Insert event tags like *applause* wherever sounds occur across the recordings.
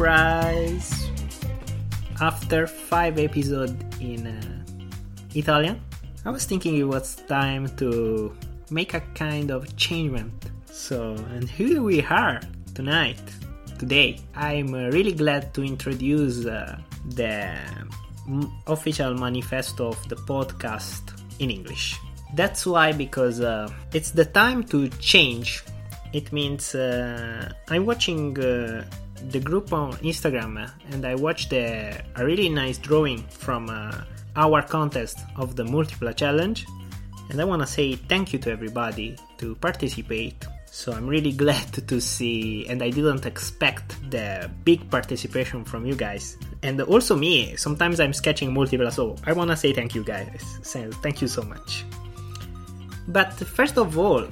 surprise! After five episodes in uh, Italian, I was thinking it was time to make a kind of changement. So, and here we are tonight, today. I'm uh, really glad to introduce uh, the m- official manifesto of the podcast in English. That's why, because uh, it's the time to change. It means uh, I'm watching uh, the group on Instagram uh, and I watched a, a really nice drawing from uh, our contest of the Multipla Challenge. And I want to say thank you to everybody to participate. So I'm really *laughs* glad to see, and I didn't expect the big participation from you guys. And also me, sometimes I'm sketching Multipla, so I want to say thank you guys. Thank you so much. But first of all,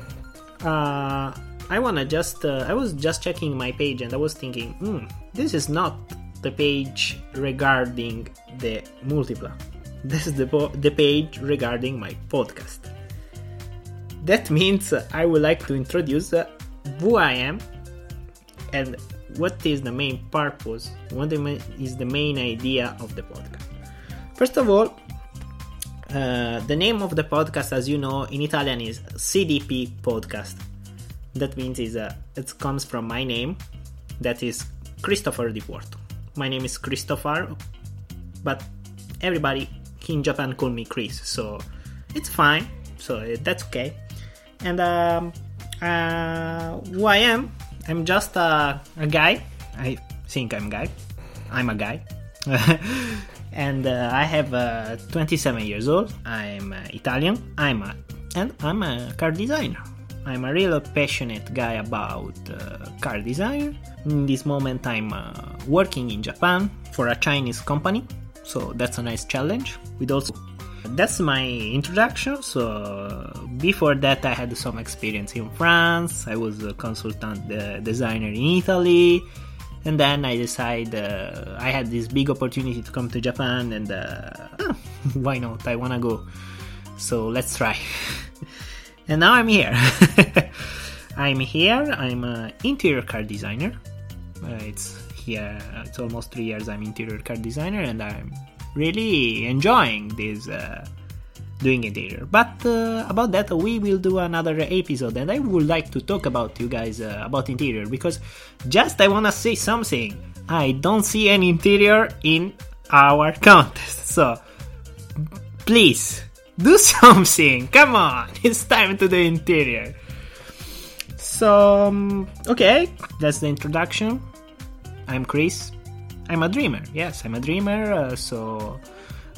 uh, I wanna just uh, I was just checking my page and I was thinking, hmm, this is not the page regarding the multipla. *laughs* This is the po- the page regarding my podcast. That means I would like to introduce uh, who I am and what is the main purpose, what is the main idea of the podcast. First of all, uh, the name of the podcast, as you know, in Italian is CDP Podcast. That means is uh, it comes from my name, that is Christopher Di Porto. My name is Christopher, but everybody in Japan call me Chris, so it's fine. So uh, that's okay. And um, uh, who I am, I'm just a, a guy. I think I'm a guy. I'm a guy. *laughs* and uh, I have uh, 27 years old. I'm uh, Italian. I'm a, and I'm a car designer. I'm a real passionate guy about uh, car design. In this moment, I'm uh, working in Japan for a Chinese company, so that's a nice challenge. With also, that's my introduction. So before that, I had some experience in France. I was a consultant uh, designer in Italy and then I decided uh, I had this big opportunity to come to Japan, and uh, *laughs* why not? I wanna go, so let's try. *laughs* and now I'm here. *laughs* I'm here. I'm an interior car designer. Uh, it's here. It's almost three years. I'm interior car designer, and I'm really enjoying this uh, doing interior. But uh, about that, we will do another episode, and I would like to talk about you guys uh, about interior because just I wanna say something. I don't see any interior in our *laughs* contest, so please do *laughs* something. Come on, *laughs* it's time to the interior. So um, okay, that's the introduction. I'm Chris. I'm a dreamer. Yes, I'm a dreamer. Uh, so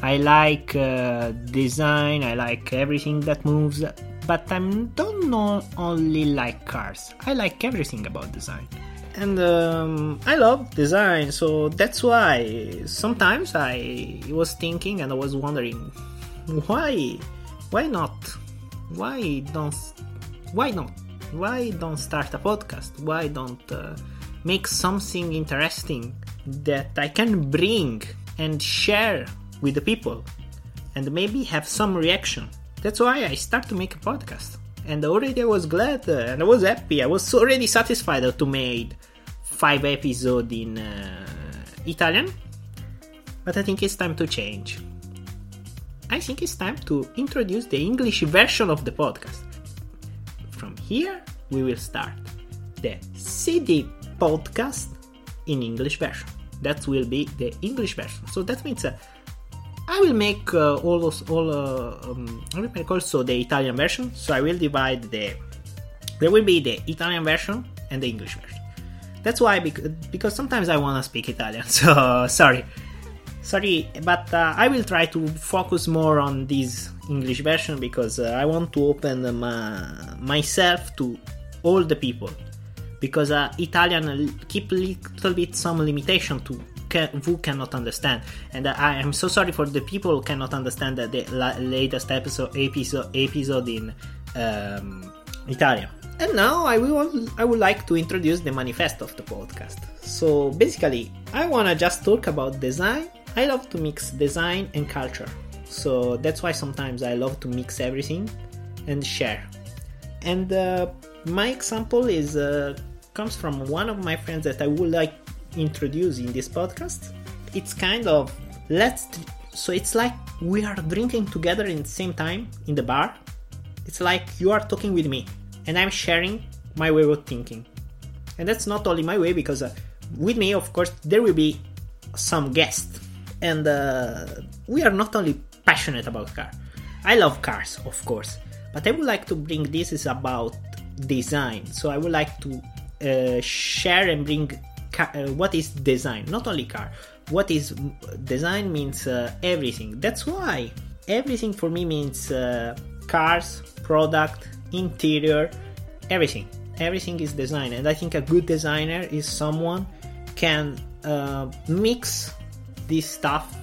I like uh, design, I like everything that moves, but I don't know only like cars. I like everything about design. And um, I love design, so that's why sometimes I was thinking and I was wondering why why not? Why don't why not? Why don't start a podcast? Why don't uh, make something interesting that I can bring and share with the people and maybe have some reaction. That's why I start to make a podcast. And already I was glad uh, and I was happy. I was already satisfied to made five episodes in uh, Italian. But I think it's time to change. I think it's time to introduce the English version of the podcast. From here, we will start the CD podcast in English version. That will be the English version. So that means uh, I will make uh, all those all uh, um, I will make also the Italian version. So I will divide the there will be the Italian version and the English version. That's why because, sometimes I wanna speak Italian. *laughs* So sorry, sorry, but uh, I will try to focus more on this English version because uh, I want to open my, myself to all the people because uh, Italian keep a little bit some limitation to can, who cannot understand. And I am so sorry for the people who cannot understand the, the latest episode episode episode in um, Italian. And now I will I would like to introduce the manifesto of the podcast. So basically, I wanna just talk about design. I love to mix design and culture. So that's why sometimes I love to mix everything and share. And uh, my example is uh, comes from one of my friends that I would like introduce in this podcast. It's kind of let's so it's like we are drinking together in the same time in the bar. It's like you are talking with me and I'm sharing my way of thinking. And that's not only my way because uh, with me, of course, there will be some guests. And uh, we are not only passionate about car. I love cars, of course, but I would like to bring this is about design. So I would like to uh, share and bring car, uh, what is design, not only car. What is design means uh, everything. That's why everything for me means uh, cars, product, interior, everything. Everything is design, and I think a good designer is someone can uh, mix this stuff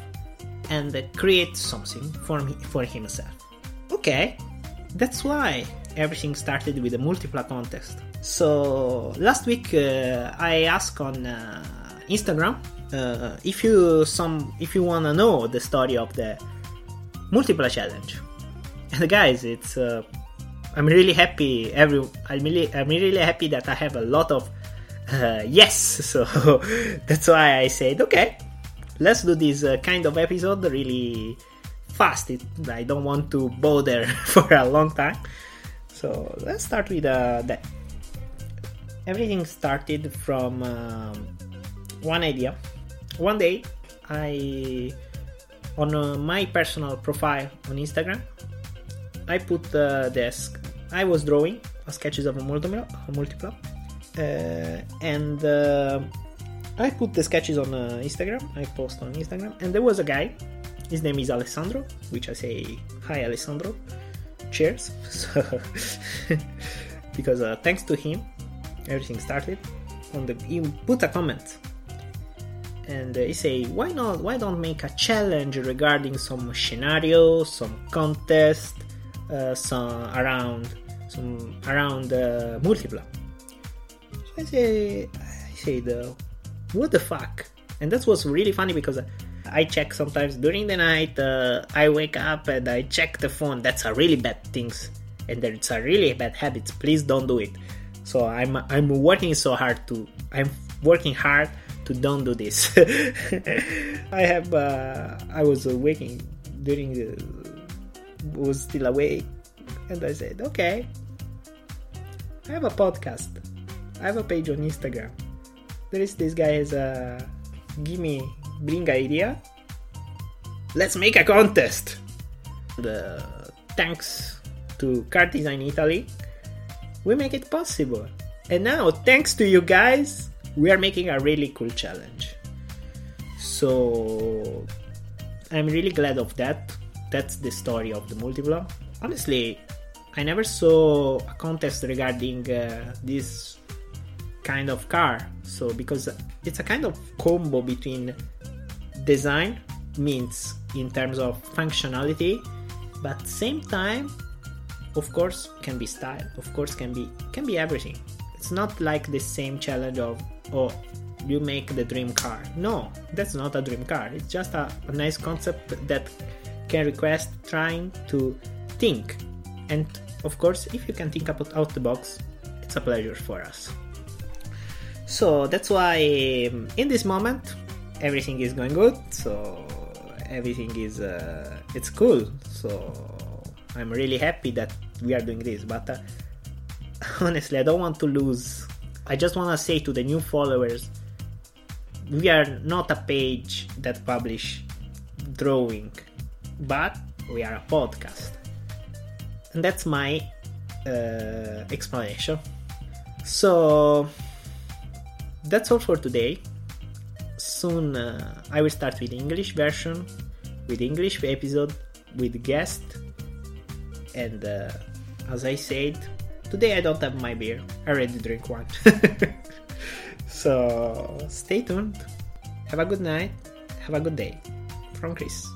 and create something for me, for himself. Okay, that's why everything started with a Multipla contest. So last week uh, I asked on uh, Instagram uh, if you some if you wanna know the story of the Multipla challenge. And guys, it's uh, I'm really happy. Every I'm really I'm really happy that I have a lot of uh, yes. *laughs* So that's why I said okay. Let's do this uh, kind of episode really fast. It, I don't want to bother *laughs* for a long time. So let's start with uh, that. Everything started from um, one idea. One day, I on uh, my personal profile on Instagram, I put the desk. I was drawing sketches of a multipla, a uh, and uh, I put the sketches on uh, Instagram. I post on Instagram, and there was a guy his name is Alessandro, which I say hi Alessandro. Cheers. *laughs* Because uh, thanks to him, everything started. On the he put a comment, and uh, he say, why not? Why don't make a challenge regarding some scenario, some contest, uh, some around, some around uh. So I say, I the, what the fuck? And that was really funny because. I check sometimes during the night. Uh, I wake up and I check the phone. That's a really bad things, and it's a really bad habit. Please don't do it. So I'm I'm working so hard to I'm working hard to don't do this. *laughs* I have uh, I was waking during the was still awake, and I said, okay, I have a podcast. I have a page on Instagram. There is this guy has a give me bring idea. Let's make a contest. The thanks to Car Design Italy, we make it possible. And now, thanks to you guys, we are making a really cool challenge. So I'm really glad of that. That's the story of the multipla. Honestly, I never saw a contest regarding uh, this kind of car. So because it's a kind of combo between design means in terms of functionality, but same time, of course, can be style. Of course, can be can be everything. It's not like the same challenge of oh you make the dream car. No, that's not a dream car. It's just a, a nice concept that can request trying to think. And of course, if you can think about out the box, it's a pleasure for us. So that's why um, in this moment everything is going good. So everything is uh, it's cool. So I'm really happy that we are doing this. But uh, *laughs* honestly, I don't want to lose. I just want to say to the new followers, we are not a page that publish drawing, but we are a podcast, and that's my uh, explanation. So that's all for today. Soon uh, I will start with English version, with English episode, with guest, and uh, as I said, today I don't have my beer. I already drink one. *laughs* so stay tuned. Have a good night. Have a good day. From Chris.